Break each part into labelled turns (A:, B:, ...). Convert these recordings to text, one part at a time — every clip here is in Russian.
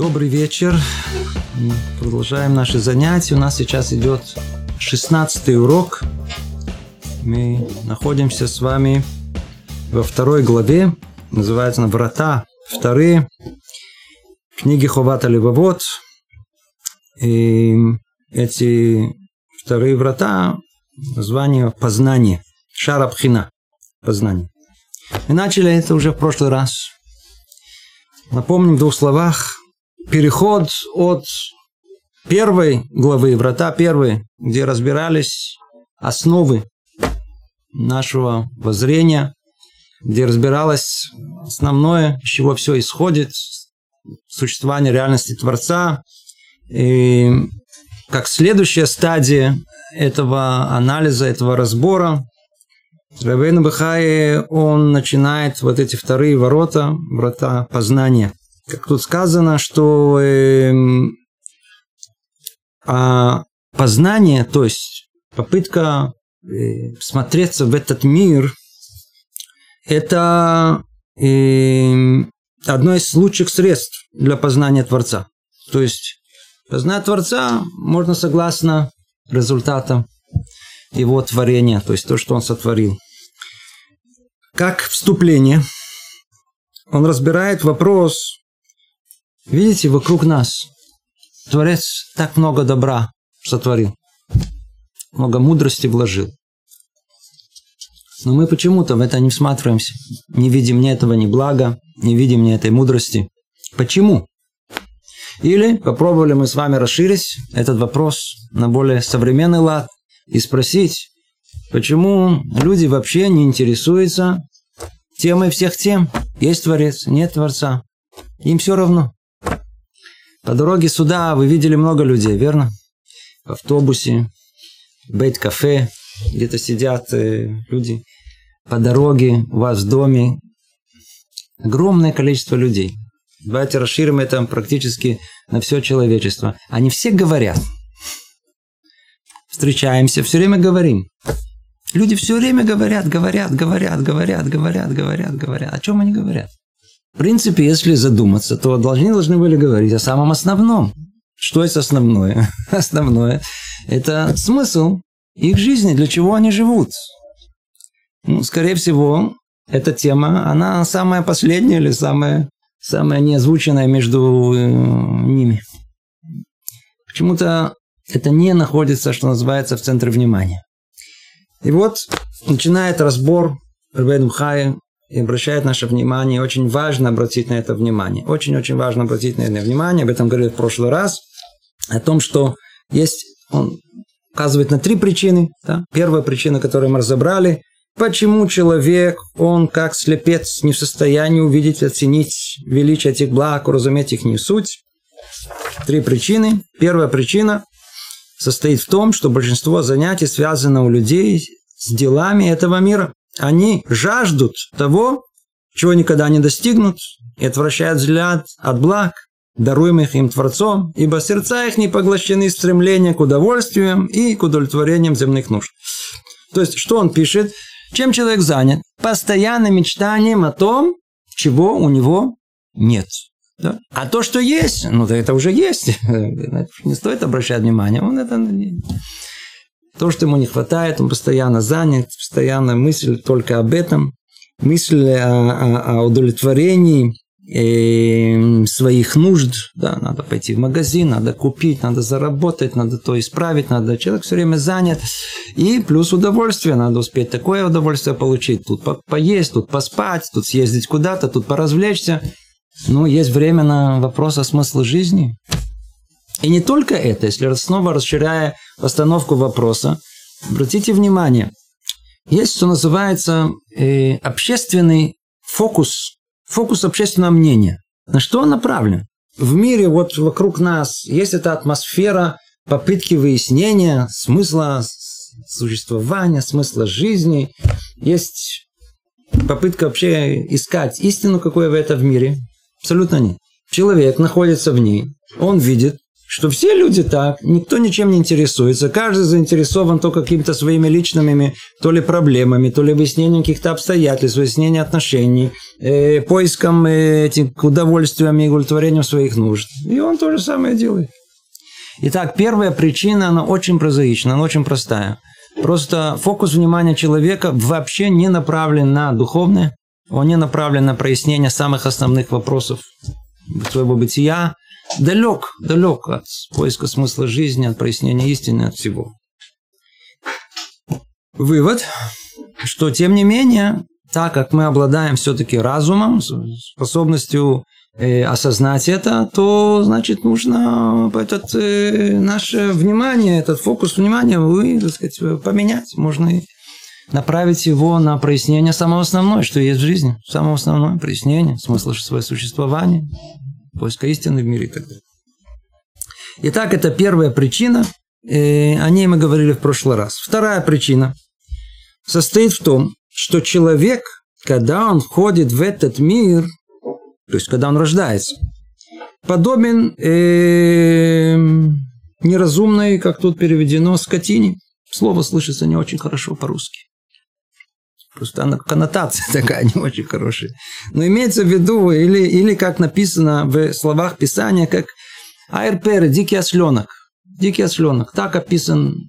A: Добрый вечер. Продолжаем наши занятия. У нас сейчас идет 16 урок. Мы находимся с вами во второй главе. Называется она «Врата вторые». Книги Ховата Левовод. И эти вторые врата название познание. Шарабхина. Познание. Мы начали это уже в прошлый раз. Напомним в двух словах переход от первой главы, врата первой, где разбирались основы нашего воззрения, где разбиралось основное, с чего все исходит, существование реальности Творца. И как следующая стадия этого анализа, этого разбора, Рабейн Бахай, он начинает вот эти вторые ворота, врата познания. Как тут сказано, что э, а познание, то есть попытка э, смотреться в этот мир, это э, одно из лучших средств для познания Творца. То есть познать Творца можно согласно результатам его творения, то есть то, что он сотворил. Как вступление, он разбирает вопрос, видите, вокруг нас Творец так много добра сотворил, много мудрости вложил. Но мы почему-то в это не всматриваемся, не видим ни этого ни блага, не видим ни этой мудрости. Почему? Или попробовали мы с вами расширить этот вопрос на более современный лад и спросить, почему люди вообще не интересуются темой всех тем. Есть Творец, нет Творца. Им все равно. По дороге сюда вы видели много людей, верно? В автобусе, бейт-кафе, где-то сидят э, люди. По дороге, у вас в доме. Огромное количество людей. Давайте расширим это практически на все человечество. Они все говорят. Встречаемся, все время говорим. Люди все время говорят, говорят, говорят, говорят, говорят, говорят, говорят. О чем они говорят? В принципе, если задуматься, то должны, должны были говорить о самом основном. Что это основное? Основное – это смысл их жизни, для чего они живут. Ну, скорее всего, эта тема, она самая последняя или самая, самая неозвученная между э, ними. Почему-то это не находится, что называется, в центре внимания. И вот начинает разбор Рабейн Хая и обращает наше внимание. Очень важно обратить на это внимание. Очень-очень важно обратить на это внимание. Об этом говорили в прошлый раз. О том, что есть, он указывает на три причины. Да? Первая причина, которую мы разобрали, почему человек, он как слепец не в состоянии увидеть, оценить величие этих благ, уразуметь их не суть. Три причины. Первая причина состоит в том, что большинство занятий связано у людей с делами этого мира. Они жаждут того, чего никогда не достигнут, и отвращают взгляд от благ, даруемых им Творцом, ибо сердца их не поглощены стремлением к удовольствиям и к удовлетворениям земных нужд. То есть, что он пишет? Чем человек занят? Постоянным мечтанием о том, чего у него нет. Да? А то, что есть, ну, да это уже есть. Не стоит обращать внимание. Он это... То, что ему не хватает, он постоянно занят, постоянно мысль только об этом. Мысль о, о, о удовлетворении э, своих нужд. Да, надо пойти в магазин, надо купить, надо заработать, надо то исправить, надо... Человек все время занят. И плюс удовольствие. Надо успеть такое удовольствие получить. Тут по поесть, тут поспать, тут съездить куда-то, тут поразвлечься. Ну, есть время на вопрос о смысле жизни. И не только это, если снова расширяя постановку вопроса, обратите внимание, есть, что называется, э, общественный фокус, фокус общественного мнения. На что он направлен? В мире вот вокруг нас есть эта атмосфера попытки выяснения смысла существования, смысла жизни. Есть попытка вообще искать истину, какое в этом мире. Абсолютно нет. Человек находится в ней, он видит, что все люди так, никто ничем не интересуется, каждый заинтересован только какими-то своими личными то ли проблемами, то ли выяснением каких-то обстоятельств, выяснением отношений, э, поиском э, этим удовольствием и удовлетворением своих нужд. И он то же самое делает. Итак, первая причина, она очень прозаична, она очень простая. Просто фокус внимания человека вообще не направлен на духовное, он не направлен на прояснение самых основных вопросов своего бытия, далек, далек от поиска смысла жизни, от прояснения истины, от всего. Вывод, что тем не менее, так как мы обладаем все-таки разумом, способностью э, осознать это, то значит нужно этот, э, наше внимание, этот фокус внимания вы, так сказать, поменять. Можно направить его на прояснение самого основного, что есть в жизни. Самое основное прояснение смысла своего существования, поиска истины в мире и так далее. Итак, это первая причина. Э, о ней мы говорили в прошлый раз. Вторая причина состоит в том, что человек, когда он входит в этот мир, то есть когда он рождается, подобен э, неразумной, как тут переведено, скотине. Слово слышится не очень хорошо по-русски. Просто она, коннотация такая не очень хорошая. Но имеется в виду, или, или как написано в словах Писания, как Айрпер, дикий осленок. Дикий осленок. Так описан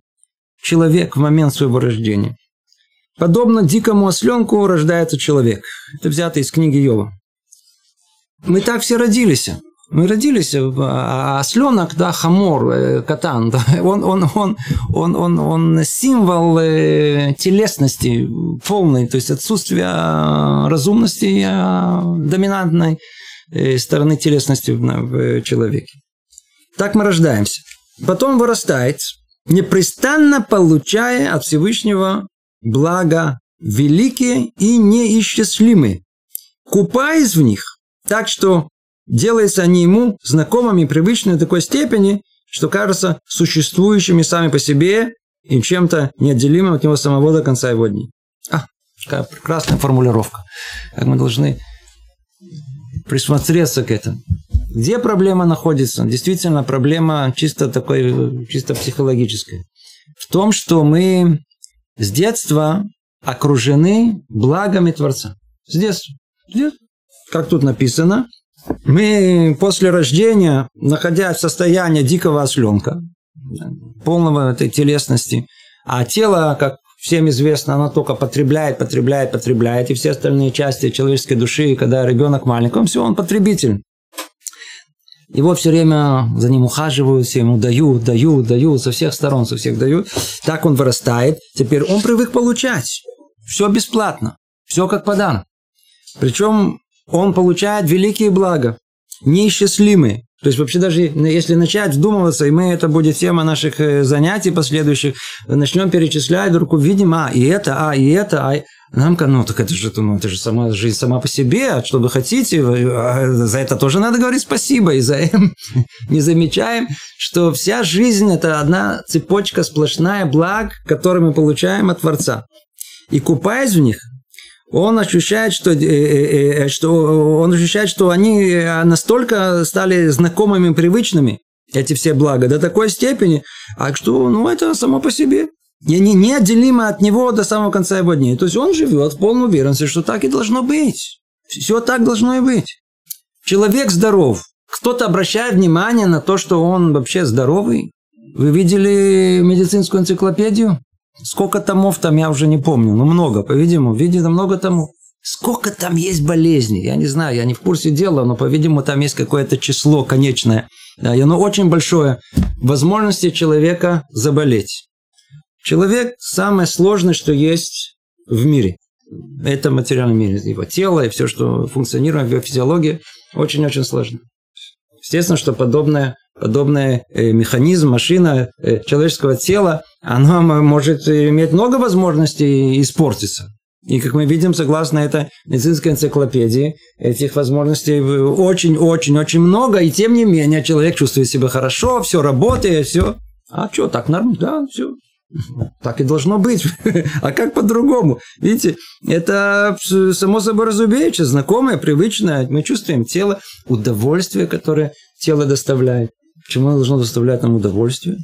A: человек в момент своего рождения. Подобно дикому осленку рождается человек. Это взято из книги Йова. Мы так все родились. Мы родились, а осленок, да, хамор, э, катан, да, он, он, он, он, он, он символ э, телесности полной, то есть отсутствия разумности доминантной э, стороны телесности в человеке. Так мы рождаемся. Потом вырастает, непрестанно получая от Всевышнего благо великие и неисчислимые, купаясь в них, так что делаются они ему знакомыми, привычными до такой степени, что кажутся существующими сами по себе и чем-то неотделимым от него самого до конца его дней. А, какая прекрасная формулировка. Как мы должны присмотреться к этому. Где проблема находится? Действительно, проблема чисто такой, чисто психологическая. В том, что мы с детства окружены благами Творца. С детства. Как тут написано, мы после рождения, находясь в состоянии дикого осленка, полного этой телесности, а тело, как всем известно, оно только потребляет, потребляет, потребляет, и все остальные части человеческой души, когда ребенок маленький, он все, он потребитель. Его все время за ним ухаживают, все ему дают, дают, дают, со всех сторон, со всех дают. Так он вырастает. Теперь он привык получать. Все бесплатно. Все как подарок. Причем он получает великие блага, неисчислимые. То есть вообще даже если начать вдумываться, и мы, это будет тема наших э, занятий последующих, начнем перечислять, вдруг увидим, а, и это, а, и это, а, нам, ну, так это же, ну, это же сама жизнь сама по себе, а что вы хотите, а за это тоже надо говорить спасибо, и за не замечаем, что вся жизнь – это одна цепочка сплошная благ, которые мы получаем от Творца. И купаясь в них, он ощущает, что, э, э, э, что, он ощущает, что они настолько стали знакомыми, привычными, эти все блага, до такой степени, а что, ну, это само по себе. И они неотделимы от него до самого конца его дней. То есть он живет в полной уверенности, что так и должно быть. Все так должно и быть. Человек здоров. Кто-то обращает внимание на то, что он вообще здоровый. Вы видели медицинскую энциклопедию? Сколько томов там, я уже не помню, но много, по-видимому, видимо, много томов. Сколько там есть болезней, я не знаю, я не в курсе дела, но, по-видимому, там есть какое-то число конечное. Да, и оно очень большое. Возможности человека заболеть. Человек самое сложное, что есть в мире. Это материальный мир. Его тело и все, что функционирует, его физиология, очень-очень сложно. Естественно, что подобное подобный э, механизм, машина э, человеческого тела, она может иметь много возможностей испортиться. И как мы видим, согласно этой медицинской энциклопедии, этих возможностей очень-очень-очень много, и тем не менее человек чувствует себя хорошо, все работает, все. А что, так нормально? Да, все. Так и должно быть. А как по-другому? Видите, это само собой разумеется, знакомое, привычное. Мы чувствуем тело, удовольствие, которое тело доставляет. Почему оно должно доставлять нам удовольствие?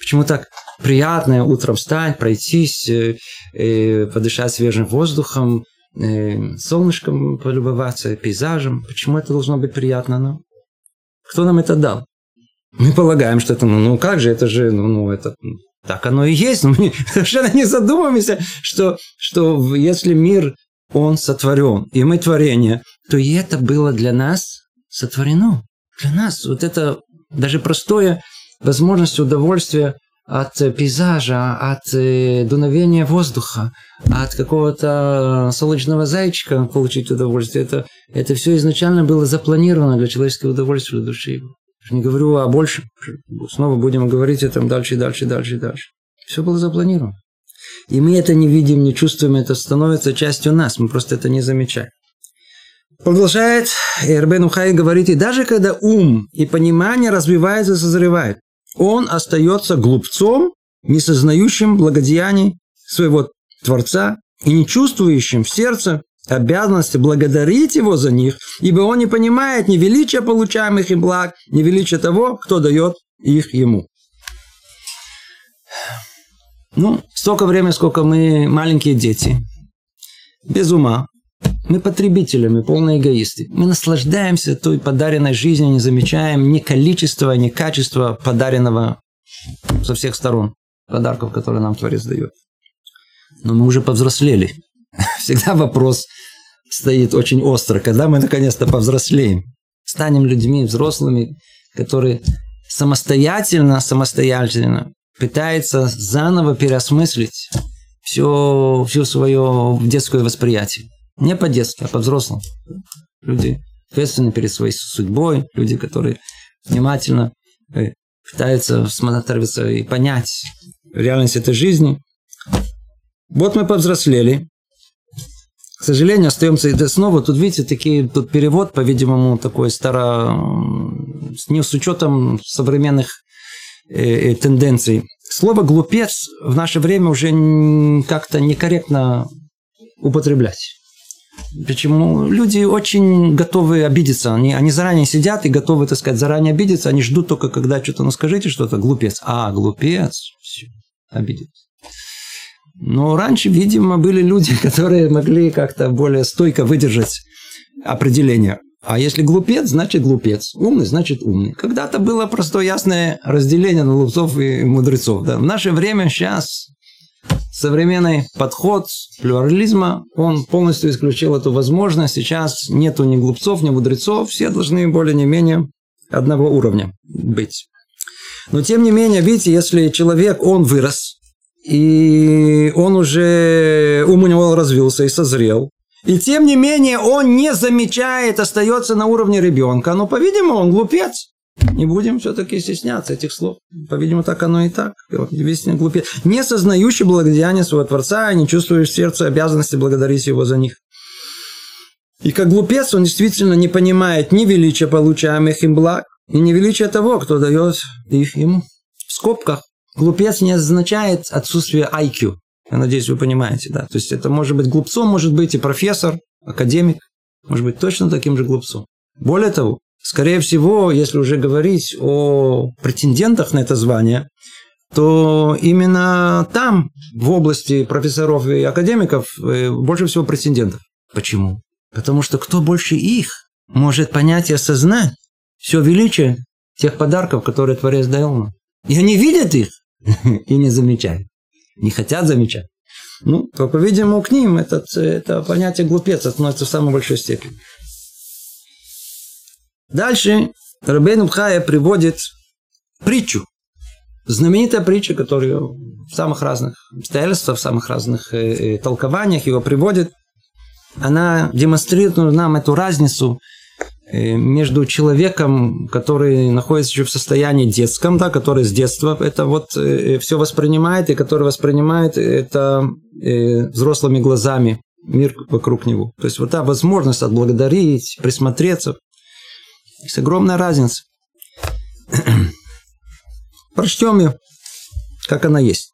A: Почему так приятно утром встать, пройтись, э, э, подышать свежим воздухом, э, солнышком полюбоваться, пейзажем? Почему это должно быть приятно нам? Кто нам это дал? Мы полагаем, что это, ну, ну как же, это же, ну, ну это, так оно и есть. Но мы совершенно не задумываемся, что, что если мир, он сотворен, и мы творение, то и это было для нас сотворено. Для нас вот это даже простое возможность удовольствия от пейзажа, от э, дуновения воздуха, от какого-то солнечного зайчика получить удовольствие. Это, это все изначально было запланировано для человеческого удовольствия, для души Не говорю о большем. Снова будем говорить о этом дальше, дальше, дальше, дальше. Все было запланировано. И мы это не видим, не чувствуем, это становится частью нас, мы просто это не замечаем. Продолжает Эрбен Ухай говорит, и даже когда ум и понимание развивается и созревает, он остается глупцом, не сознающим благодеяний своего Творца и не чувствующим в сердце обязанности благодарить его за них, ибо он не понимает ни величия получаемых им благ, ни величия того, кто дает их ему. Ну, столько времени, сколько мы маленькие дети, без ума, мы потребители, мы полные эгоисты. Мы наслаждаемся той подаренной жизнью, не замечаем ни количества, ни качества подаренного со всех сторон подарков, которые нам Творец дает. Но мы уже повзрослели. Всегда вопрос стоит очень остро, когда мы наконец-то повзрослеем. Станем людьми взрослыми, которые самостоятельно, самостоятельно пытаются заново переосмыслить все, все свое детское восприятие. Не по-детски, а по-взрослому. Люди ответственны перед своей судьбой, люди, которые внимательно э, пытаются смотреться и понять реальность этой жизни. Вот мы повзрослели. К сожалению, остаемся и снова. Тут, видите, такие, тут перевод, по-видимому, такой старо... Не с учетом современных э, э, тенденций. Слово «глупец» в наше время уже как-то некорректно употреблять. Почему? Люди очень готовы обидеться. Они, они заранее сидят и готовы, так сказать, заранее обидеться. Они ждут только, когда что-то, ну скажите что-то, глупец. А, глупец. Все, обидится. Но раньше, видимо, были люди, которые могли как-то более стойко выдержать определение. А если глупец, значит глупец. Умный, значит умный. Когда-то было простое ясное разделение на глупцов и мудрецов. Да? В наше время сейчас современный подход плюрализма, он полностью исключил эту возможность. Сейчас нету ни глупцов, ни мудрецов, все должны более не менее одного уровня быть. Но тем не менее, видите, если человек, он вырос, и он уже, ум у него развился и созрел, и тем не менее он не замечает, остается на уровне ребенка, но, по-видимому, он глупец. Не будем все-таки стесняться этих слов. По-видимому, так оно и так. Весь не глупее. Не сознающий благодеяния своего Творца, не чувствуешь в сердце обязанности благодарить его за них. И как глупец он действительно не понимает ни величия получаемых им благ, и ни величия того, кто дает их ему. В скобках. Глупец не означает отсутствие IQ. Я надеюсь, вы понимаете, да. То есть это может быть глупцом, может быть и профессор, академик, может быть точно таким же глупцом. Более того, Скорее всего, если уже говорить о претендентах на это звание, то именно там, в области профессоров и академиков, э, больше всего претендентов. Почему? Потому что кто больше их может понять и осознать все величие тех подарков, которые Творец дал нам. И они видят их и не замечают. Не хотят замечать. Ну, то, по-видимому, к ним этот, это понятие глупец относится в самой большой степени. Дальше Рабейн Бхая приводит притчу. Знаменитая притча, которую в самых разных обстоятельствах, в самых разных э, э, толкованиях его приводит. Она демонстрирует нам эту разницу э, между человеком, который находится еще в состоянии детском, да, который с детства это вот все воспринимает, и который воспринимает это взрослыми глазами мир вокруг него. То есть вот та возможность отблагодарить, присмотреться. Есть огромная разница. Прочтем ее, как она есть.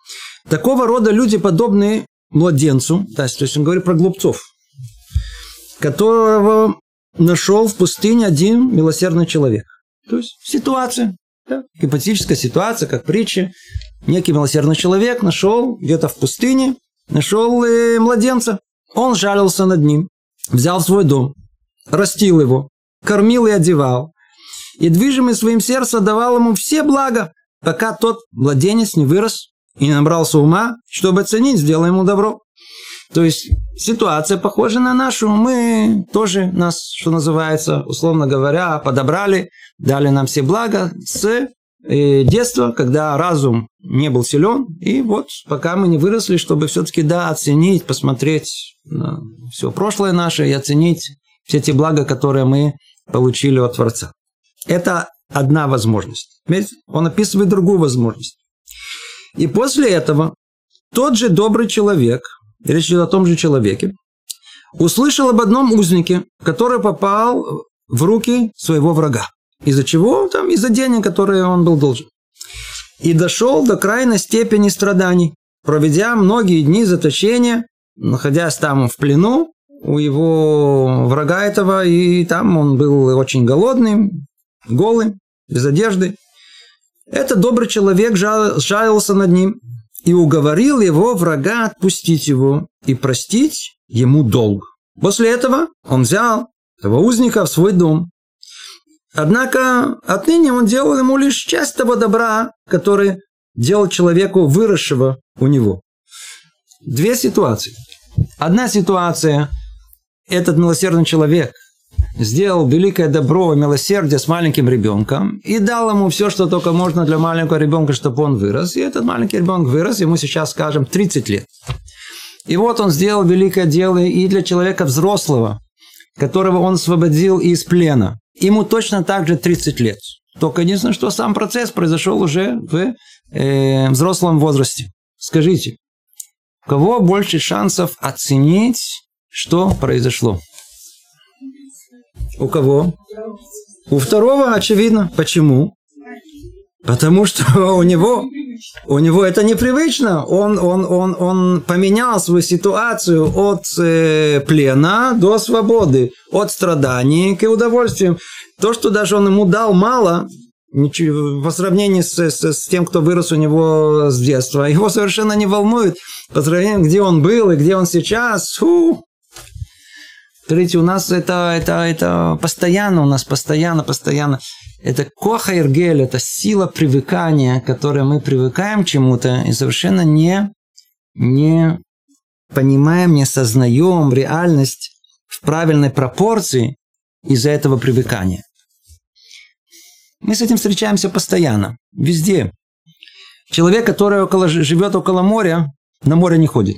A: Такого рода люди подобные младенцу, то есть, он говорит про глупцов, которого нашел в пустыне один милосердный человек. То есть ситуация. Да? Гипотетическая ситуация, как притча. Некий милосердный человек нашел где-то в пустыне, нашел э, младенца. Он жалился над ним, взял в свой дом, растил его, кормил и одевал. И движимый своим сердцем давал ему все блага, пока тот младенец не вырос и не набрался ума, чтобы оценить, ему добро. То есть ситуация похожа на нашу. Мы тоже нас, что называется, условно говоря, подобрали, дали нам все блага с э, детства, когда разум не был силен. И вот пока мы не выросли, чтобы все-таки, да, оценить, посмотреть на все прошлое наше и оценить все те блага, которые мы получили от Творца. Это одна возможность. Он описывает другую возможность. И после этого тот же добрый человек, речь идет о том же человеке, услышал об одном узнике, который попал в руки своего врага. Из-за чего? Там, из-за денег, которые он был должен. И дошел до крайней степени страданий, проведя многие дни заточения, находясь там в плену у его врага этого, и там он был очень голодным, голым, без одежды. Этот добрый человек жалился над ним и уговорил его врага отпустить его и простить ему долг. После этого он взял этого узника в свой дом. Однако отныне он делал ему лишь часть того добра, который делал человеку, выросшего у него. Две ситуации. Одна ситуация – этот милосердный человек сделал великое добро и милосердие с маленьким ребенком и дал ему все, что только можно для маленького ребенка, чтобы он вырос. И этот маленький ребенок вырос, ему сейчас, скажем, 30 лет. И вот он сделал великое дело и для человека взрослого, которого он освободил из плена. Ему точно так же 30 лет. Только единственное, что сам процесс произошел уже в э, взрослом возрасте. Скажите, у кого больше шансов оценить, что произошло? У кого? У второго, очевидно. Почему? Потому что у него, у него это непривычно. Он, он, он, он поменял свою ситуацию от э, плена до свободы, от страданий к удовольствиям. То, что даже он ему дал мало, по сравнению с, с, с тем, кто вырос у него с детства, его совершенно не волнует. По сравнению, где он был и где он сейчас, фу, Смотрите, у нас это, это, это постоянно, у нас постоянно, постоянно. Это коха иргель, это сила привыкания, которой мы привыкаем к чему-то и совершенно не, не понимаем, не сознаем реальность в правильной пропорции из-за этого привыкания. Мы с этим встречаемся постоянно, везде. Человек, который около, живет около моря, на море не ходит.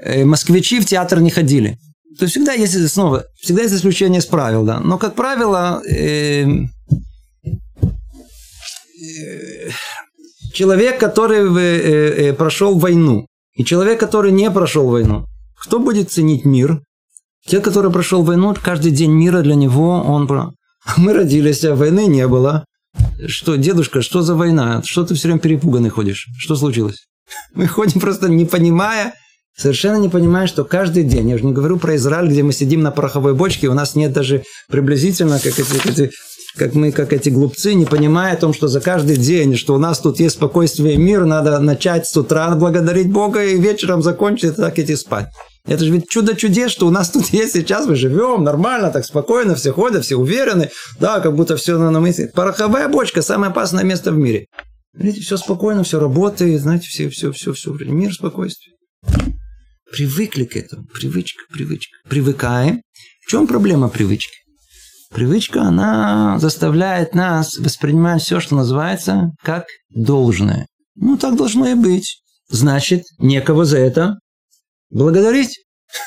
A: Э, москвичи в театр не ходили. То есть всегда есть, снова, всегда есть исключение из правил, да. Но, как правило, э, э, человек, который э, э, прошел войну, и человек, который не прошел войну, кто будет ценить мир? Те, который прошел войну, каждый день мира для него, он... Мы родились, а войны не было. Что, дедушка, что за война? Что ты все время перепуганный ходишь? Что случилось? Мы ходим просто не понимая, совершенно не понимая, что каждый день, я уже не говорю про Израиль, где мы сидим на пороховой бочке, у нас нет даже приблизительно, как эти, эти как мы, как эти глупцы, не понимая о том, что за каждый день, что у нас тут есть спокойствие и мир, надо начать с утра благодарить Бога и вечером закончить так идти спать. Это же ведь чудо чудес, что у нас тут есть сейчас, мы живем нормально, так спокойно, все ходят, все уверены, да, как будто все на мысли. Пороховая бочка – самое опасное место в мире. Видите, все спокойно, все работает, знаете, все, все, все, все, мир, спокойствие. Привыкли к этому. Привычка, привычка. Привыкаем. В чем проблема привычки? Привычка, она заставляет нас воспринимать все, что называется, как должное. Ну, так должно и быть. Значит, некого за это благодарить.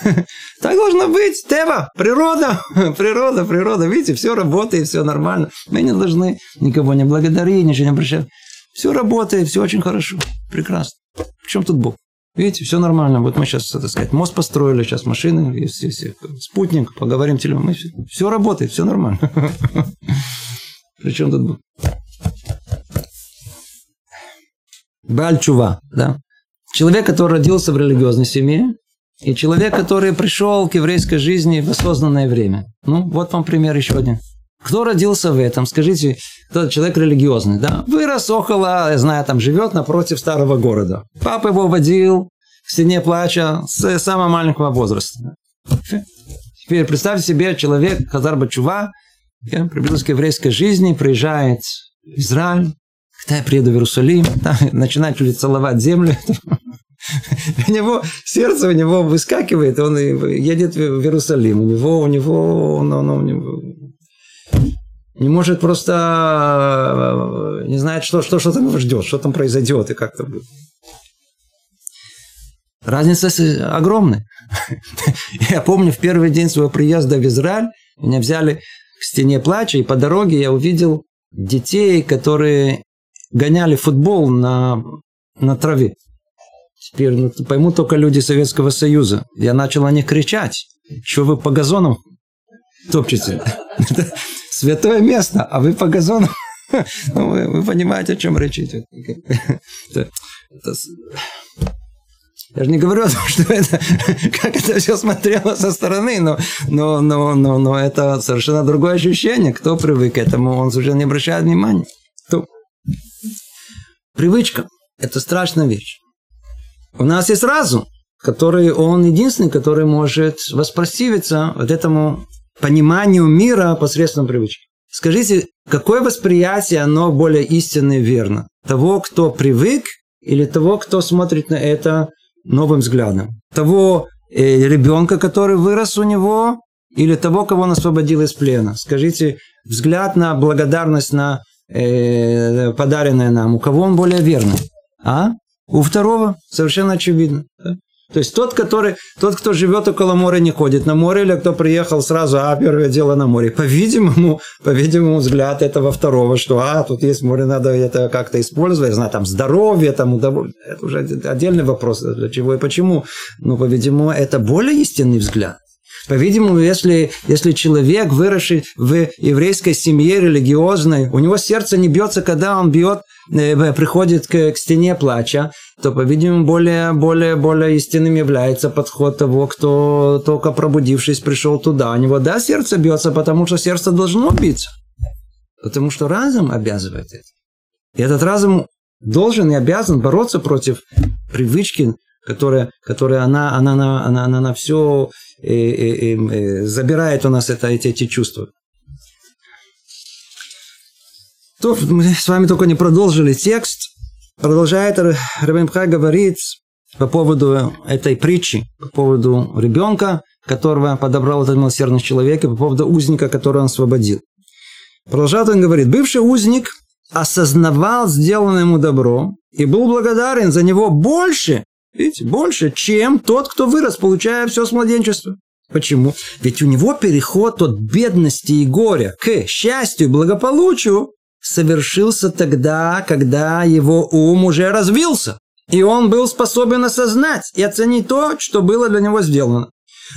A: Так должно быть. Тева, природа, природа, природа. Видите, все работает, все нормально. Мы не должны никого не благодарить, ничего не обращать. Все работает, все очень хорошо. Прекрасно. В чем тут Бог? Видите, все нормально. Вот мы сейчас, так сказать, мост построили, сейчас машины, есть, есть, спутник, поговорим телефон. Мы, все, все работает, все нормально. Причем тут Бальчува, да? Человек, который родился в религиозной семье, и человек, который пришел к еврейской жизни в осознанное время. Ну, вот вам пример еще один. Кто родился в этом? Скажите, кто человек религиозный, да? Вырос около, я знаю, там живет напротив старого города. Папа его водил в стене плача с самого маленького возраста. Теперь представьте себе, человек Хазар Бачува, приблизился к еврейской жизни, приезжает в Израиль, когда я приеду в Иерусалим, там, начинает люди целовать землю, у него сердце у него выскакивает, он едет в Иерусалим, у него, у него, он, он, него не может просто, не знает, что, что, что там его ждет, что там произойдет и как то будет. Разница огромная. Я помню, в первый день своего приезда в Израиль меня взяли к стене плача, и по дороге я увидел детей, которые гоняли футбол на, на траве. Теперь ну, пойму только люди Советского Союза. Я начал на них кричать. Что вы по газонам топчете? Святое место, а вы по газонам. Ну, вы, вы понимаете, о чем речь я же не говорю о том, что это, как это все смотрело со стороны, но, но, но, но, но это совершенно другое ощущение. Кто привык к этому, он совершенно не обращает внимания. Кто? Привычка – это страшная вещь. У нас есть разум, который, он единственный, который может воспротивиться вот этому пониманию мира посредством привычки. Скажите, какое восприятие, оно более истинно и верно? Того, кто привык, или того, кто смотрит на это новым взглядом. Того э, ребенка, который вырос у него, или того, кого он освободил из плена. Скажите, взгляд на благодарность на э, подаренное нам, у кого он более верный? А? У второго совершенно очевидно. Да? То есть тот, который, тот, кто живет около моря, не ходит на море, или кто приехал сразу, а, первое дело на море. По-видимому, по-видимому, взгляд этого второго, что, а, тут есть море, надо это как-то использовать, знаю, там, здоровье, там, удовольствие. Это уже отдельный вопрос, для чего и почему. Но, по-видимому, это более истинный взгляд. По-видимому, если, если человек, выросший в еврейской семье религиозной, у него сердце не бьется, когда он бьет, э, приходит к, к стене плача, то, по-видимому, более, более, более истинным является подход того, кто только пробудившись пришел туда. У него, да, сердце бьется, потому что сердце должно биться. Потому что разум обязывает это. И этот разум должен и обязан бороться против привычки которая, которая она, она, она, она, она на все э, э, э, э, забирает у нас это, эти, эти чувства. То мы с вами только не продолжили текст. Продолжает Рабинпха говорит по поводу этой притчи, по поводу ребенка, которого подобрал этот милосердный человек, и по поводу узника, которого он освободил. Продолжает он говорит, бывший узник осознавал сделанное ему добро и был благодарен за него больше, Видите, больше, чем тот, кто вырос, получая все с младенчества. Почему? Ведь у него переход от бедности и горя к счастью и благополучию совершился тогда, когда его ум уже развился. И он был способен осознать и оценить то, что было для него сделано.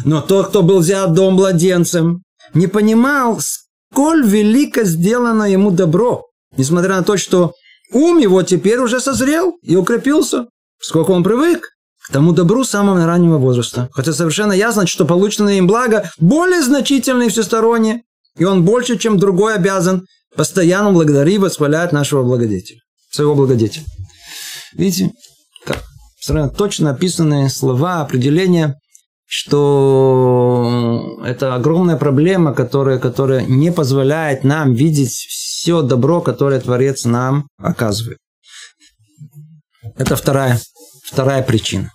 A: Но тот, кто был взят дом младенцем, не понимал, сколь велико сделано ему добро, несмотря на то, что ум его теперь уже созрел и укрепился. Сколько он привык к тому добру самого раннего возраста. Хотя совершенно ясно, что полученное им благо более значительное и всестороннее, и он больше, чем другой обязан постоянно благодарить и восхвалять нашего благодетеля, своего благодетеля. Видите, как точно описанные слова, определения, что это огромная проблема, которая, которая не позволяет нам видеть все добро, которое Творец нам оказывает. Это вторая вторая причина.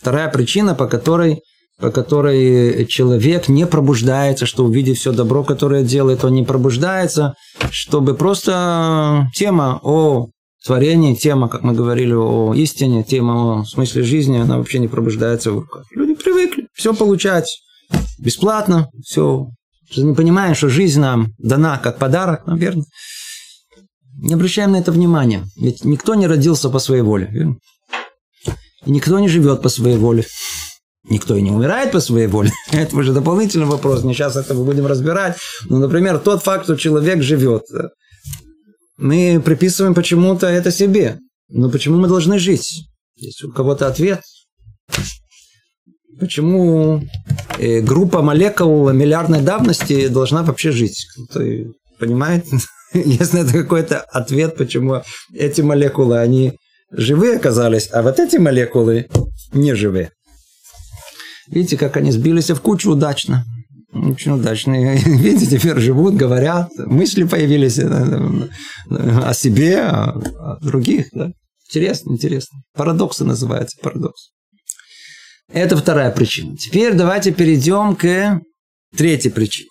A: Вторая причина, по которой, по которой человек не пробуждается, что увидев все добро, которое делает, он не пробуждается, чтобы просто тема о творении, тема, как мы говорили, о истине, тема о смысле жизни, она вообще не пробуждается в руках. Люди привыкли все получать бесплатно, все. Не понимаем, что жизнь нам дана как подарок, наверное. Не обращаем на это внимания. Ведь никто не родился по своей воле. Верно? И никто не живет по своей воле. Никто и не умирает по своей воле. Это уже дополнительный вопрос. Не сейчас это мы будем разбирать. Ну, например, тот факт, что человек живет. Мы приписываем почему-то это себе. Но почему мы должны жить? Есть у кого-то ответ. почему э, группа молекул миллиардной давности должна вообще жить. Кто понимает? Если это какой-то ответ, почему эти молекулы, они живые оказались, а вот эти молекулы не живые. Видите, как они сбились в кучу удачно. Очень удачно. Видите, теперь живут, говорят, мысли появились э, о себе, о других. Да? Интересно, интересно. Парадоксы называется, парадокс. Это вторая причина. Теперь давайте перейдем к третьей причине.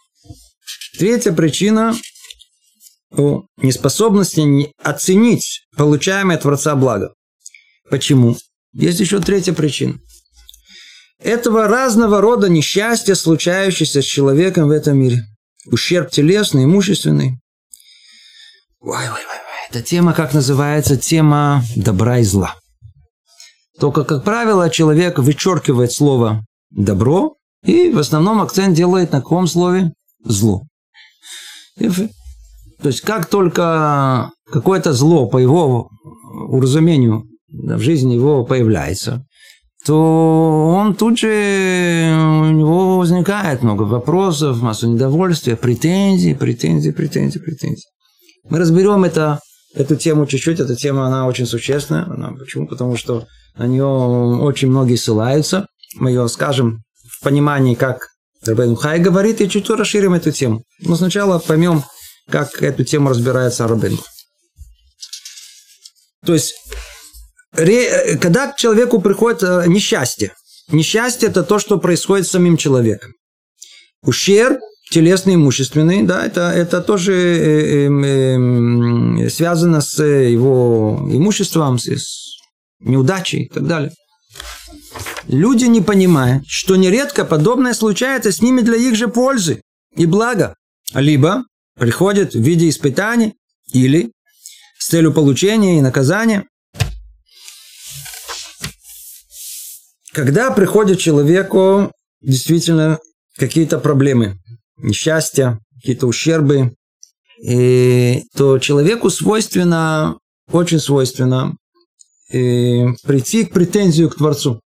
A: Третья причина о неспособности оценить получаемое от Творца благо. Почему? Есть еще третья причина. Этого разного рода несчастья, случающиеся с человеком в этом мире. Ущерб телесный, имущественный. Ой, ой, ой, ой. Эта тема, как называется, тема добра и зла. Только, как правило, человек вычеркивает слово «добро» и в основном акцент делает на каком слове? «зло». То есть, как только какое-то зло по его уразумению в жизни его появляется, то он тут же, у него возникает много вопросов, массу недовольствия, претензий, претензий, претензий, претензий. Мы разберем это, эту тему чуть-чуть, эта тема, она очень существенная. Она, почему? Потому что на нее очень многие ссылаются. Мы ее скажем в понимании, как Рабейн Хай говорит, и чуть расширим эту тему. Но сначала поймем, как эту тему разбирается Рабейн. То есть, когда к человеку приходит э, несчастье, несчастье – это то, что происходит с самим человеком. Ущерб телесный, имущественный, да, это, это тоже э, э, э, связано с его имуществом, с, с неудачей и так далее. Люди не понимают, что нередко подобное случается с ними для их же пользы и блага. Либо приходит в виде испытаний или с целью получения и наказания. Когда приходит человеку действительно какие-то проблемы, несчастья, какие-то ущербы, и, то человеку свойственно, очень свойственно и, прийти к претензию к Творцу.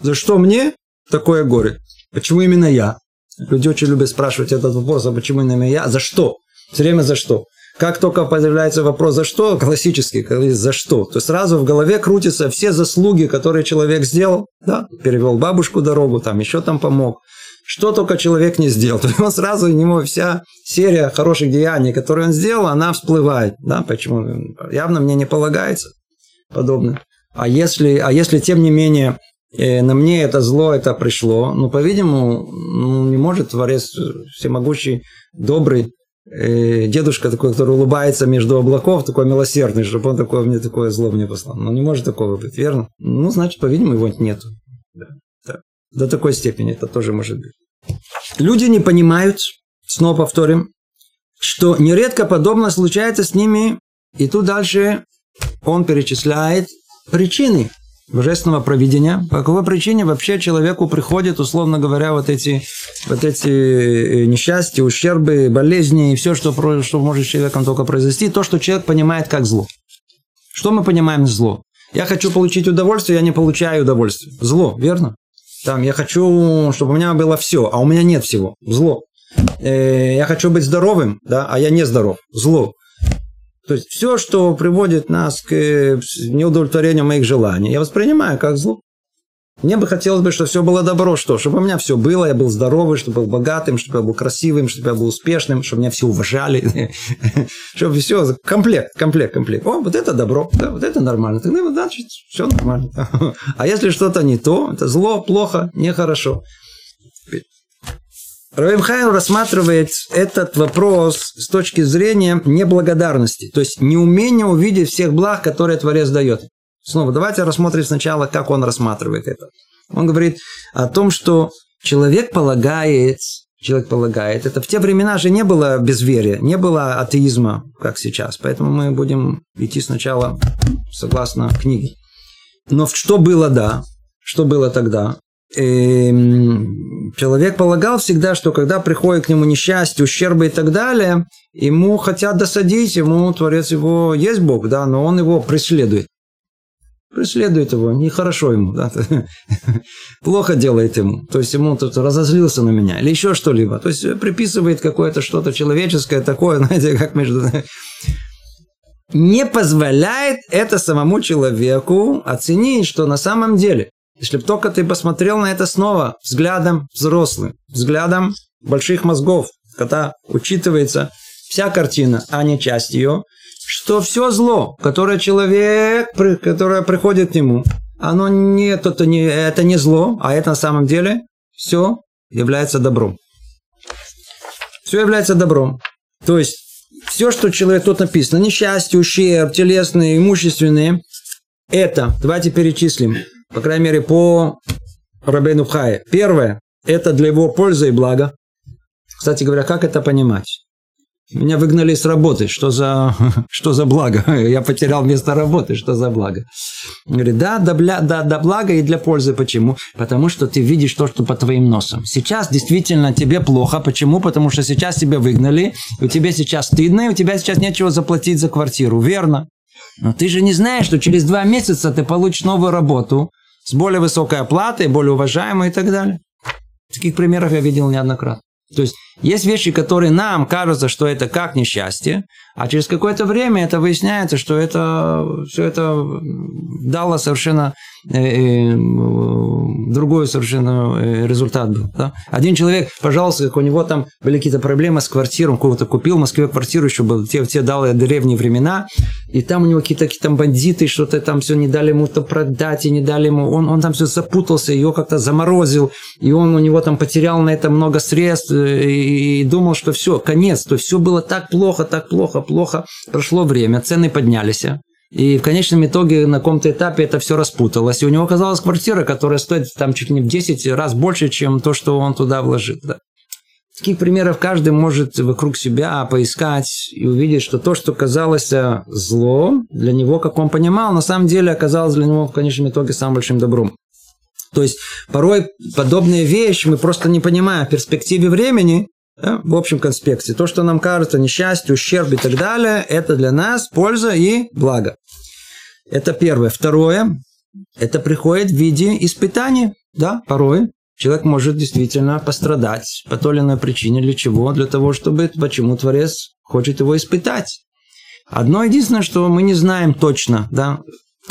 A: За что мне такое горе? Почему именно я? Люди очень любят спрашивать этот вопрос, а почему именно я? За что? Все время за что? Как только появляется вопрос «за что?», классический, «за что?», то сразу в голове крутятся все заслуги, которые человек сделал, да, перевел бабушку дорогу, там еще там помог, что только человек не сделал, то он сразу у него вся серия хороших деяний, которые он сделал, она всплывает, да, почему? Явно мне не полагается подобное. А если, а если тем не менее на мне это зло, это пришло. Ну, по-видимому, ну, не может Творец всемогущий, добрый, э, дедушка такой, который улыбается между облаков, такой милосердный, чтобы он такое мне такое зло мне послал. Ну, не может такого быть, верно? Ну, значит, по-видимому, его нету. Да, да. До такой степени это тоже может быть. Люди не понимают, снова повторим, что нередко подобное случается с ними, и тут дальше он перечисляет причины – божественного провидения. По какой причине вообще человеку приходят, условно говоря, вот эти, вот эти э, несчастья, ущербы, болезни и все, что, что может с человеком только произойти, то, что человек понимает как зло. Что мы понимаем зло? Я хочу получить удовольствие, я не получаю удовольствие. Зло, верно? Там, я хочу, чтобы у меня было все, а у меня нет всего. Зло. Э, я хочу быть здоровым, да, а я не здоров. Зло. То есть все, что приводит нас к э, неудовлетворению моих желаний, я воспринимаю как зло. Мне бы хотелось бы, чтобы все было добро, что? Чтобы у меня все было, я был здоровый, чтобы был богатым, чтобы я был красивым, чтобы я был успешным, чтобы меня все уважали, чтобы все, комплект, комплект, комплект. О, вот это добро, да, вот это нормально. Тогда, значит, все нормально. А если что-то не то, это зло, плохо, нехорошо. Равимхайм рассматривает этот вопрос с точки зрения неблагодарности, то есть неумения увидеть всех благ, которые Творец дает. Снова давайте рассмотрим сначала, как он рассматривает это. Он говорит о том, что человек полагает, человек полагает, это в те времена же не было безверия, не было атеизма, как сейчас, поэтому мы будем идти сначала согласно книге. Но что было, да, что было тогда? Эм, человек полагал всегда, что когда приходит к нему несчастье, ущербы и так далее, ему хотят досадить, ему Творец его, есть Бог, да, но он его преследует. преследует его, нехорошо ему, да, плохо делает ему, то есть ему тут разозлился на меня, или еще что-либо, то есть приписывает какое-то что-то человеческое такое, знаете, как между... Не позволяет это самому человеку оценить, что на самом деле, если бы только ты посмотрел на это снова взглядом взрослым, взглядом больших мозгов, когда учитывается вся картина, а не часть ее, что все зло, которое человек, которое приходит к нему, оно не, это не, это не зло, а это на самом деле все является добром. Все является добром. То есть, все, что человек тут написано, несчастье, ущерб, телесные, имущественные, это, давайте перечислим, по крайней мере, по Рабейну Хае. Первое, это для его пользы и блага. Кстати говоря, как это понимать? Меня выгнали с работы. Что за, что за благо? Я потерял место работы. Что за благо? Говорит, да, да, бля, да, да, благо и для пользы. Почему? Потому что ты видишь то, что по твоим носам. Сейчас действительно тебе плохо. Почему? Потому что сейчас тебя выгнали. У тебя сейчас стыдно, и у тебя сейчас нечего заплатить за квартиру. Верно. Но ты же не знаешь, что через два месяца ты получишь новую работу с более высокой оплатой, более уважаемой и так далее. Таких примеров я видел неоднократно. То есть есть вещи, которые нам кажутся, что это как несчастье, а через какое-то время это выясняется, что это все это дало совершенно э, э, другой совершенно э, результат был. Да? Один человек, пожалуйста, у него там были какие-то проблемы с квартирой, он кого-то купил в Москве квартиру, еще был те, те дали древние времена, и там у него какие-то какие там бандиты, что-то там все не дали ему то продать, и не дали ему, он, он там все запутался, ее как-то заморозил, и он у него там потерял на это много средств, и, и думал, что все, конец, то все было так плохо, так плохо, плохо. Прошло время, цены поднялись. И в конечном итоге на каком-то этапе это все распуталось. И у него оказалась квартира, которая стоит там чуть не в 10 раз больше, чем то, что он туда вложил. Да. Таких примеров каждый может вокруг себя поискать и увидеть, что то, что казалось зло для него, как он понимал, на самом деле оказалось для него в конечном итоге самым большим добром. То есть порой подобные вещи мы просто не понимаем в перспективе времени, да, в общем конспекте. То, что нам кажется несчастье, ущерб и так далее, это для нас польза и благо. Это первое. Второе, это приходит в виде испытания. Да, порой человек может действительно пострадать по той или иной причине. Для чего? Для того, чтобы, почему Творец хочет его испытать. Одно единственное, что мы не знаем точно, да,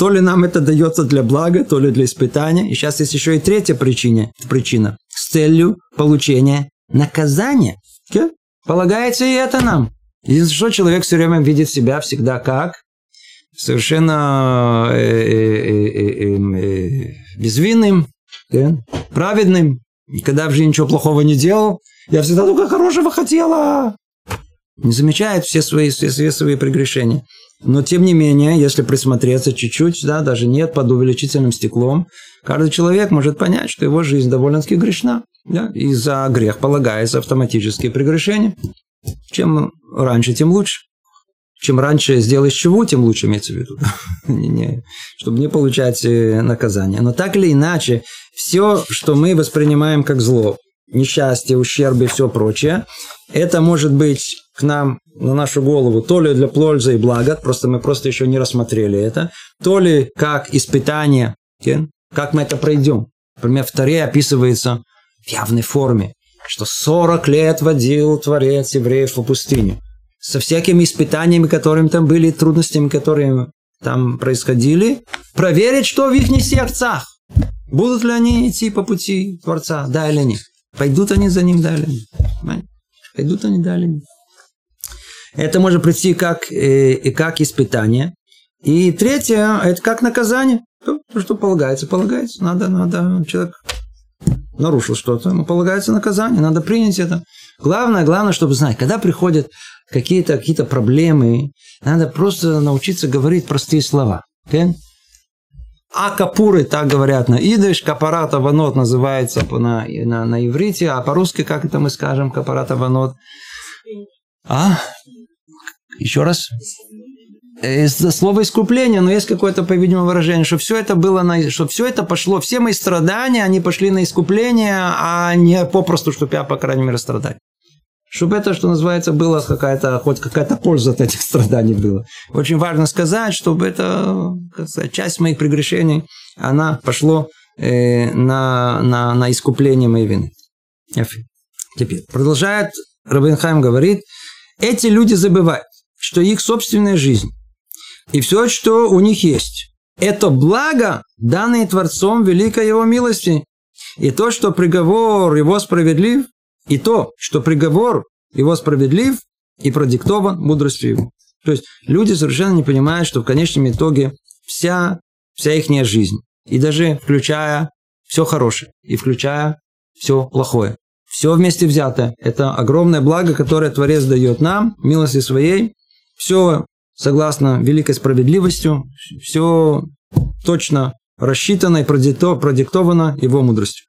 A: то ли нам это дается для блага, то ли для испытания. И сейчас есть еще и третья причина, причина с целью получения наказание. Полагается и это нам. Единственное, что человек все время видит себя всегда как совершенно э, э, э, безвинным, праведным. Никогда в жизни ничего плохого не делал. Я всегда только хорошего хотела. Не замечает все свои, все, все свои прегрешения. Но, тем не менее, если присмотреться чуть-чуть, да, даже нет, под увеличительным стеклом, каждый человек может понять, что его жизнь довольно-таки грешна. Да? И за грех полагается автоматические прегрешения. Чем раньше, тем лучше. Чем раньше сделаешь чего, тем лучше имеется в виду. Чтобы не получать э, наказание. Но так или иначе, все, что мы воспринимаем как зло, несчастье, ущерб и все прочее, это может быть к нам на нашу голову то ли для пользы и блага, просто мы просто еще не рассмотрели это, то ли как испытание, как мы это пройдем. Например, в Таре описывается в явной форме, что 40 лет водил Творец евреев по пустыню. Со всякими испытаниями, которыми там были, трудностями, которые там происходили, проверить, что в их сердцах. Будут ли они идти по пути Творца, да или нет. Пойдут они за ним, да или нет. Пойдут они, да или нет. Это может прийти как, э, как испытание. И третье, это как наказание. То, что полагается, полагается. Надо, надо, человек нарушил что-то, ему полагается наказание, надо принять это. Главное, главное, чтобы знать, когда приходят какие-то какие проблемы, надо просто научиться говорить простые слова. Okay? А капуры, так говорят на идыш, капарата ванот называется на, на, на иврите, а по-русски, как это мы скажем, капарата ванот? А? Еще раз? слово искупление, но есть какое-то, по-видимому, выражение, что все это было, на, что все это пошло, все мои страдания, они пошли на искупление, а не попросту, чтобы я, по крайней мере, страдать. чтобы это, что называется, было какая-то, хоть какая-то польза от этих страданий была. Очень важно сказать, чтобы это, как сказать, часть моих прегрешений, она пошло э, на, на, на искупление моей вины. Теперь продолжает Рабинхайм говорит, эти люди забывают, что их собственная жизнь и все, что у них есть, это благо, данное Творцом великой Его милости. И то, что приговор Его справедлив, и то, что приговор его справедлив и продиктован мудростью его. То есть люди совершенно не понимают, что в конечном итоге вся, вся их жизнь, и даже включая все хорошее, и включая все плохое, все вместе взятое, это огромное благо, которое Творец дает нам, милости своей, все согласно великой справедливостью, все точно рассчитано и продиктовано его мудростью.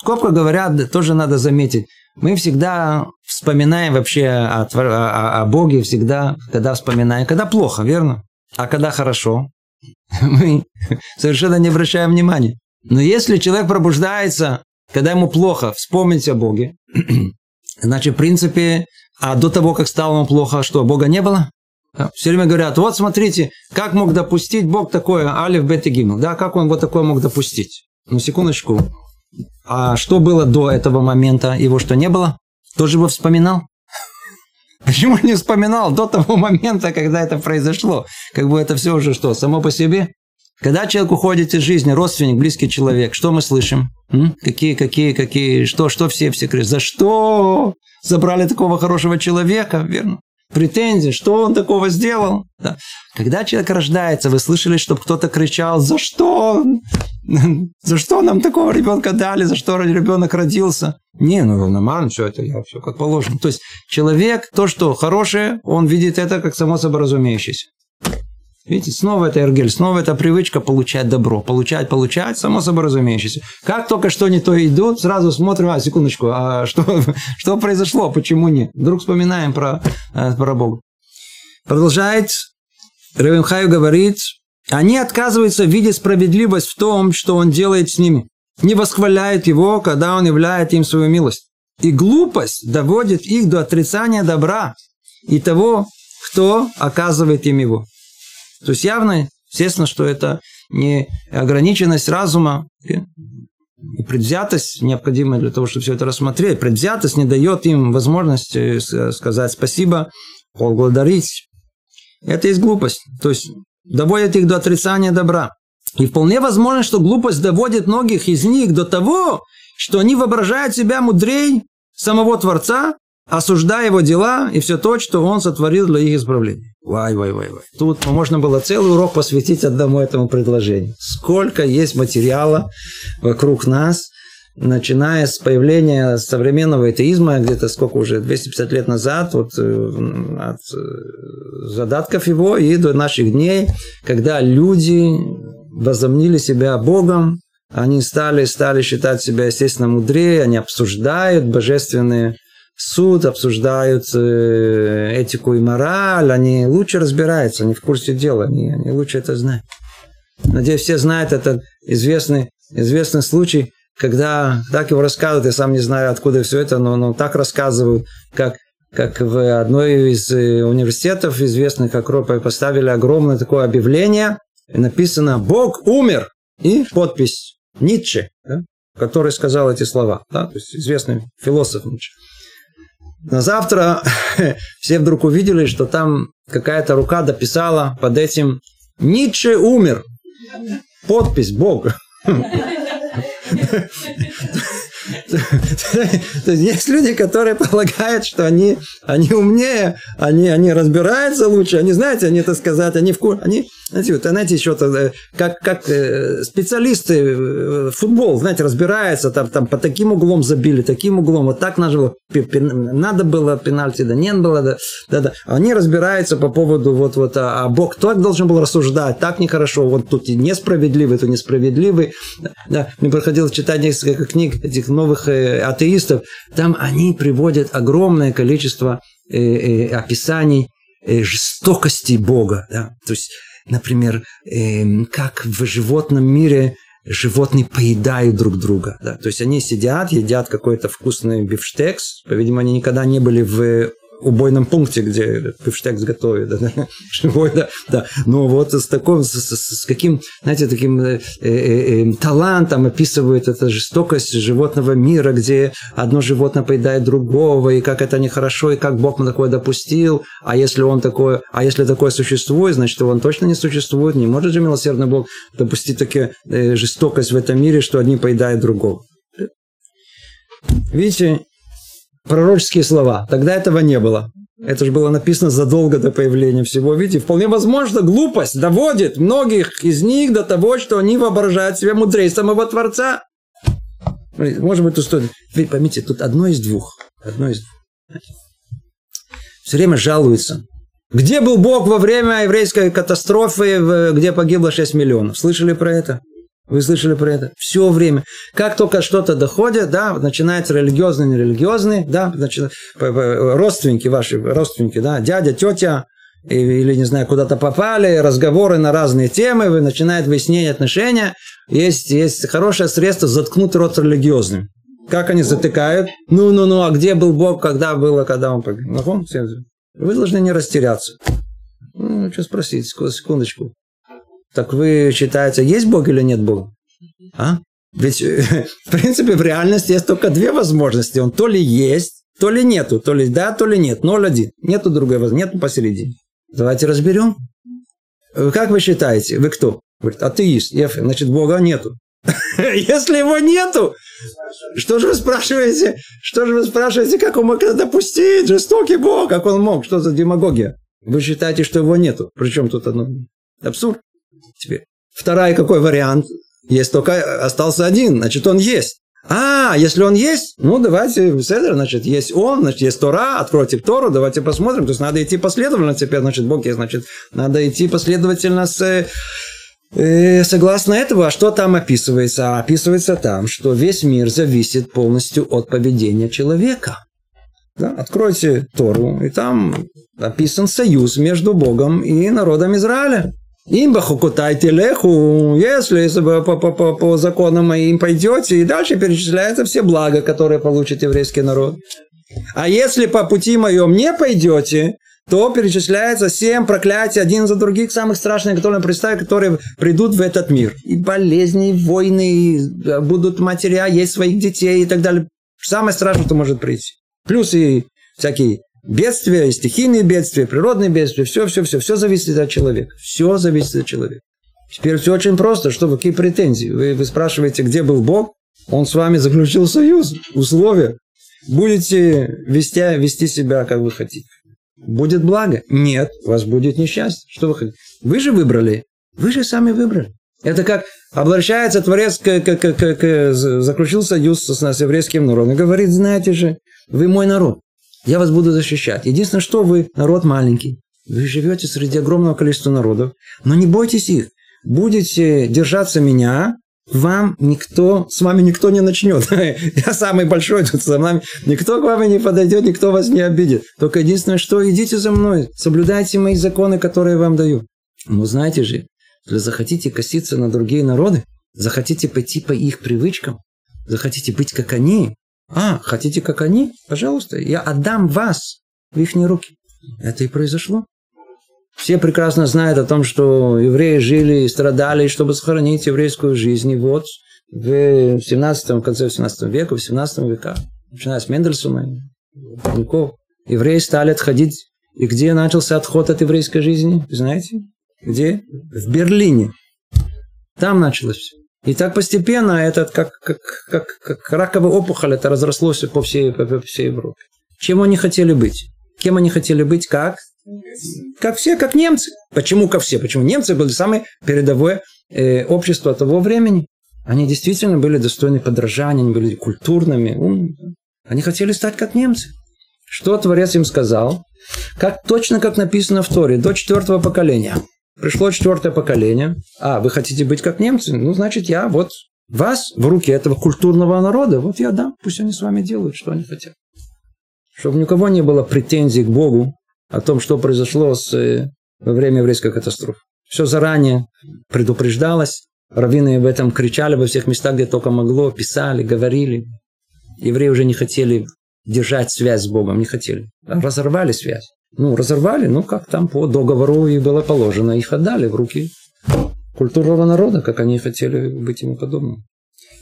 A: Скобка говорят, тоже надо заметить, мы всегда вспоминаем вообще о, о, о Боге, всегда, когда вспоминаем, когда плохо, верно? А когда хорошо, мы совершенно не обращаем внимания. Но если человек пробуждается, когда ему плохо, вспомнить о Боге, значит, в принципе, а до того, как стало ему плохо, что, Бога не было? Все время говорят, вот смотрите, как мог допустить Бог такое, Алиф, Бет и Гимл, да, как он вот такое мог допустить? Ну, секундочку, а что было до этого момента? Его что, не было? Тоже бы вспоминал? Почему не вспоминал до того момента, когда это произошло? Как бы это все уже что, само по себе? Когда человек уходит из жизни, родственник, близкий человек, что мы слышим? М? Какие, какие, какие, что, что все, все кричат? За что забрали такого хорошего человека, верно? Претензии, что он такого сделал? Да. Когда человек рождается, вы слышали, чтобы кто-то кричал, за что? За что нам такого ребенка дали? За что ребенок родился? Не, ну нормально, все это, я все как положено. То есть человек, то, что хорошее, он видит это как само собой разумеющееся. Видите, снова это эргель, снова это привычка получать добро. Получать, получать, само собой разумеющееся. Как только что не то идут, сразу смотрим, а, секундочку, а что, что произошло, почему нет? Вдруг вспоминаем про, э, про Бога. Продолжает, Ревенхаю говорит, они отказываются видеть справедливость в том, что он делает с ними. Не восхваляют его, когда он являет им свою милость. И глупость доводит их до отрицания добра и того, кто оказывает им его. То есть явно, естественно, что это не ограниченность разума и предвзятость, необходимая для того, чтобы все это рассмотреть. Предвзятость не дает им возможности сказать спасибо, поблагодарить. Это есть глупость. То есть доводит их до отрицания добра. И вполне возможно, что глупость доводит многих из них до того, что они воображают себя мудрей самого Творца, осуждая его дела и все то, что он сотворил для их исправления. Вай, вай, вай, вай. Тут можно было целый урок посвятить одному этому предложению. Сколько есть материала вокруг нас, начиная с появления современного атеизма, где-то сколько уже, 250 лет назад, вот, э, от э, задатков его и до наших дней, когда люди возомнили себя Богом, они стали, стали считать себя, естественно, мудрее, они обсуждают божественный суд, обсуждают э, этику и мораль, они лучше разбираются, они в курсе дела, они, они лучше это знают. Надеюсь, все знают этот известный, известный случай, когда так его рассказывают, я сам не знаю, откуда все это, но, но так рассказывают, как, как в одной из э, университетов известных, как Ропа, поставили огромное такое объявление, и написано «Бог умер!» и подпись Ницше, да, который сказал эти слова, да, то есть известный философ Ницше. На завтра все вдруг увидели, что там какая-то рука дописала под этим «Ницше умер». Подпись Бог. То есть есть люди, которые полагают, что они, они умнее, они, они разбираются лучше, они, знаете, они, это сказать, они в кур... они, знаете, вот, знаете, еще э, как, как э, специалисты э, футбол, знаете, разбираются, там, там по таким углом забили, таким углом, вот так надо надо было пенальти, да не было, да, да, да. Они разбираются по поводу вот, вот, а, а Бог так должен был рассуждать, так нехорошо, вот тут и несправедливый, то несправедливый. Да, мне приходилось читать несколько книг этих новых э, атеистов, там они приводят огромное количество э, э, описаний жестокости Бога. Да? То есть, например, как в животном мире животные поедают друг друга. Да? То есть они сидят, едят какой-то вкусный бифштекс. По-видимому, они никогда не были в убойном пункте, где бифштекс готовят, да, живой, да, да. Но вот с таким, с, с, с каким, знаете, таким э, э, э, талантом описывают эту жестокость животного мира, где одно животное поедает другого, и как это нехорошо, и как Бог такое допустил, а если он такое, а если такое существует, значит, он точно не существует, не может же милосердный Бог допустить такие э, жестокость в этом мире, что одни поедают другого. Видите, пророческие слова. Тогда этого не было. Это же было написано задолго до появления всего. Видите, вполне возможно, глупость доводит многих из них до того, что они воображают себя мудрее самого Творца. Может быть, стоит... Вы поймите, тут одно из двух. Одно из двух. Все время жалуются. Где был Бог во время еврейской катастрофы, где погибло 6 миллионов? Слышали про это? Вы слышали про это? Все время. Как только что-то доходит, да, начинается религиозный, нерелигиозный, да, значит, родственники ваши, родственники, да, дядя, тетя, или, не знаю, куда-то попали, разговоры на разные темы, вы начинаете выяснение отношения. Есть, есть хорошее средство заткнуть рот религиозным. Как они затыкают? Ну, ну, ну, а где был Бог, когда было, когда он погиб? Вы должны не растеряться. Ну, что спросить, секундочку. Так вы считаете, есть Бог или нет Бога? А? Ведь, в принципе, в реальности есть только две возможности. Он то ли есть, то ли нету. То ли да, то ли нет. Ноль один. Нету другой возможности. Нету посередине. Давайте разберем. Как вы считаете, вы кто? Говорит, атеист. Значит, Бога нету. Если его нету, что же вы спрашиваете? Что же вы спрашиваете, как он мог это допустить? Жестокий Бог, как он мог? Что за демагогия? Вы считаете, что его нету? Причем тут одно? Абсурд. Теперь. Второй какой вариант? Есть только остался один, значит, он есть. А, если он есть, ну давайте, Седер, значит, есть он, значит, есть Тора, откройте Тору, давайте посмотрим. То есть надо идти последовательно теперь, значит, Бог есть, значит, надо идти последовательно с, э, согласно этого, а что там описывается? А описывается там, что весь мир зависит полностью от поведения человека. Да? Откройте Тору, и там описан союз между Богом и народом Израиля. Им бахукутайте леху, если по, по, по, по законам моим пойдете, и дальше перечисляются все блага, которые получит еврейский народ. А если по пути моем не пойдете, то перечисляется семь проклятий один за других, самых страшных, которые представить, которые придут в этот мир. И болезни, и войны, и будут матеря, есть своих детей и так далее. Самое страшное, что может прийти. Плюс и всякие бедствия, стихийные бедствия, природные бедствия, все, все, все, все зависит от человека. Все зависит от человека. Теперь все очень просто. Что какие претензии? Вы, вы спрашиваете, где был Бог? Он с вами заключил союз, условия. Будете вести, вести себя, как вы хотите. Будет благо? Нет, у вас будет несчастье. Что вы хотите? Вы же выбрали. Вы же сами выбрали. Это как обращается Творец, к, к, к, к, к, заключил союз с, с еврейским народом и говорит, знаете же, вы мой народ. Я вас буду защищать. Единственное, что вы народ маленький. Вы живете среди огромного количества народов. Но не бойтесь их. Будете держаться меня, вам никто, с вами никто не начнет. Я самый большой тут за нами. Никто к вам не подойдет, никто вас не обидит. Только единственное, что идите за мной, соблюдайте мои законы, которые я вам даю. Но знаете же, если захотите коситься на другие народы, захотите пойти по их привычкам, захотите быть как они, а, хотите, как они? Пожалуйста, я отдам вас в их руки. Это и произошло. Все прекрасно знают о том, что евреи жили и страдали, чтобы сохранить еврейскую жизнь. И вот в 17 в конце 17 века, в 17 века, начиная с Мендельсона, Ников, евреи стали отходить. И где начался отход от еврейской жизни? Знаете? Где? В Берлине. Там началось все. И так постепенно этот, как, как, как, как раковая опухоль, это разрослось по всей, по всей Европе. Чем они хотели быть? Кем они хотели быть? Как? Как все, как немцы. Почему как все? Почему немцы были самое передовое э, общество того времени? Они действительно были достойны подражания, они были культурными, умными. Они хотели стать как немцы. Что Творец им сказал? Как, точно как написано в Торе, до четвертого поколения – Пришло четвертое поколение. А, вы хотите быть как немцы? Ну, значит, я вот вас в руки этого культурного народа, вот я дам, пусть они с вами делают, что они хотят. Чтобы ни у кого не было претензий к Богу о том, что произошло с, э, во время еврейской катастрофы. Все заранее предупреждалось, раввины об этом кричали во всех местах, где только могло, писали, говорили. Евреи уже не хотели держать связь с Богом, не хотели. Разорвали связь. Ну, разорвали, ну, как там по договору и было положено. Их отдали в руки культурного народа, как они хотели быть ему подобным.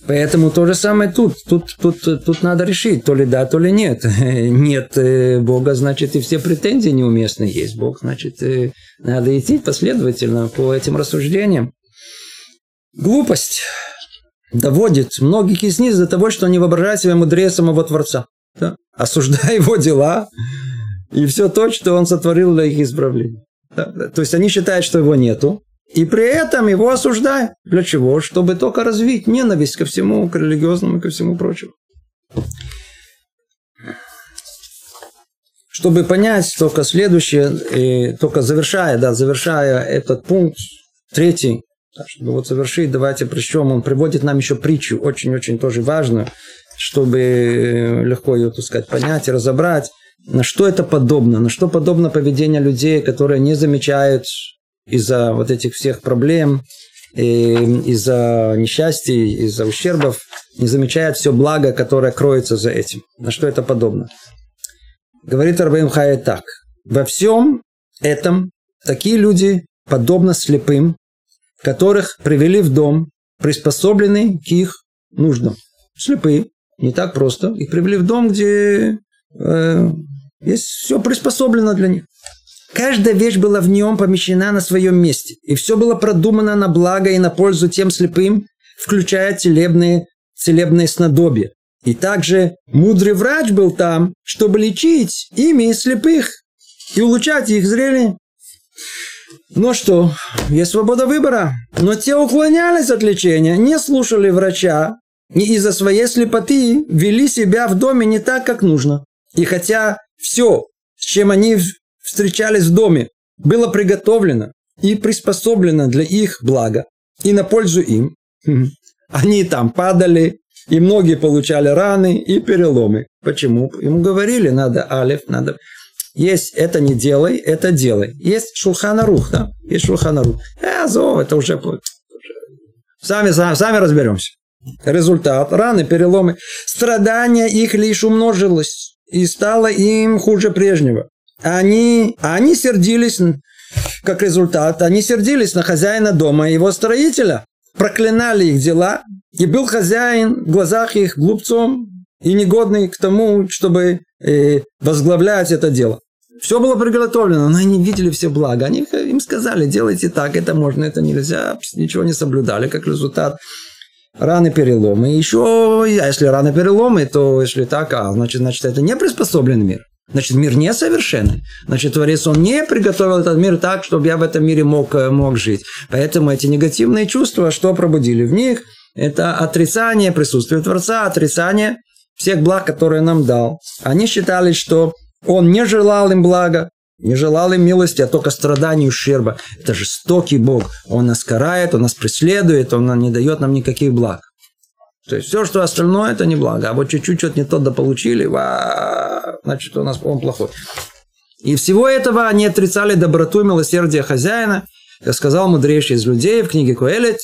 A: Поэтому то же самое тут. Тут, тут. тут надо решить, то ли да, то ли нет. Нет э, Бога, значит, и все претензии неуместны. Есть Бог, значит, э, надо идти последовательно по этим рассуждениям. Глупость доводит многих из них до того, что они воображают себя мудрее самого Творца. Да? Осуждая его дела и все то, что он сотворил для их исправления. Да? То есть они считают, что его нету, и при этом его осуждают. Для чего? Чтобы только развить ненависть ко всему, к религиозному и ко всему прочему. Чтобы понять только следующее, и только завершая, да, завершая этот пункт, третий, так, чтобы вот завершить, давайте причем он приводит нам еще притчу, очень-очень тоже важную, чтобы легко ее, так сказать, понять и разобрать, на что это подобно, на что подобно поведение людей, которые не замечают из-за вот этих всех проблем, из-за несчастий, из-за ущербов, не замечает все благо, которое кроется за этим. На что это подобно? Говорит Арбаим Хая так. Во всем этом такие люди, подобно слепым, которых привели в дом, приспособленный к их нуждам. Слепые, не так просто. Их привели в дом, где э, есть все приспособлено для них. Каждая вещь была в нем помещена на своем месте, и все было продумано на благо и на пользу тем слепым, включая целебные, целебные снадобья. И также мудрый врач был там, чтобы лечить ими слепых и улучшать их зрение. Ну что, есть свобода выбора. Но те уклонялись от лечения, не слушали врача и из-за своей слепоты вели себя в доме не так, как нужно. И хотя все, с чем они встречались в доме, было приготовлено и приспособлено для их блага и на пользу им, они там падали, и многие получали раны и переломы. Почему? Ему говорили, надо алиф, надо... Есть это не делай, это делай. Есть шулханарух, да? Есть шулханарух. А, зов, это уже... Сами, сами, сами разберемся. Результат. Раны, переломы. Страдания их лишь умножилось. И стало им хуже прежнего. Они, они сердились, как результат, они сердились на хозяина дома и его строителя. Проклинали их дела. И был хозяин в глазах их глупцом и негодный к тому, чтобы э, возглавлять это дело. Все было приготовлено, но они видели все блага. Они им сказали, делайте так, это можно, это нельзя. Ничего не соблюдали, как результат. Раны переломы. Еще, а если раны переломы, то если так, а, значит, значит, это не приспособленный мир. Значит, мир несовершенный. Значит, Творец, он не приготовил этот мир так, чтобы я в этом мире мог, э, мог жить. Поэтому эти негативные чувства, что пробудили в них, это отрицание присутствия Творца, отрицание всех благ, которые нам дал. Они считали, что он не желал им блага, не желал им милости, а только страданий и ущерба. Это жестокий Бог. Он нас карает, он нас преследует, он не дает нам никаких благ. То есть все, что остальное, это не благо. А вот чуть-чуть что-то не то дополучили, ва, значит, у нас он плохой. И всего этого они отрицали доброту и милосердие хозяина, как сказал мудрейший из людей в книге Коэлет.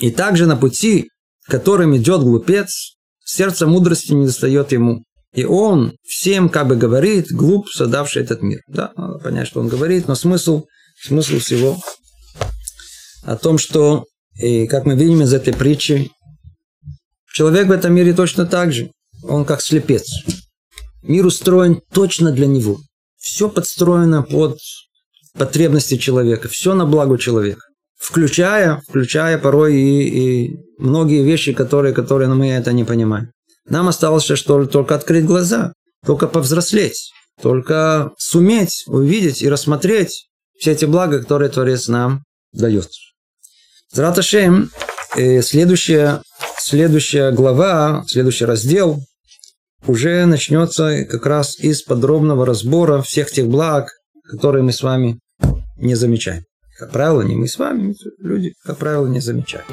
A: И также на пути, которым идет глупец, сердце мудрости не достает ему. И он всем как бы говорит, глуп, создавший этот мир. Да, надо понять, что он говорит, но смысл, смысл всего о том, что, и как мы видим из этой притчи, Человек в этом мире точно так же. Он как слепец. Мир устроен точно для него. Все подстроено под потребности человека. Все на благо человека. Включая, включая порой и, и многие вещи, которые, которые мы это не понимаем. Нам осталось что только открыть глаза, только повзрослеть, только суметь увидеть и рассмотреть все эти блага, которые Творец нам дает. Зраташем, э, следующее следующая глава, следующий раздел уже начнется как раз из подробного разбора всех тех благ, которые мы с вами не замечаем. Как правило, не мы с вами, люди, как правило, не замечаем.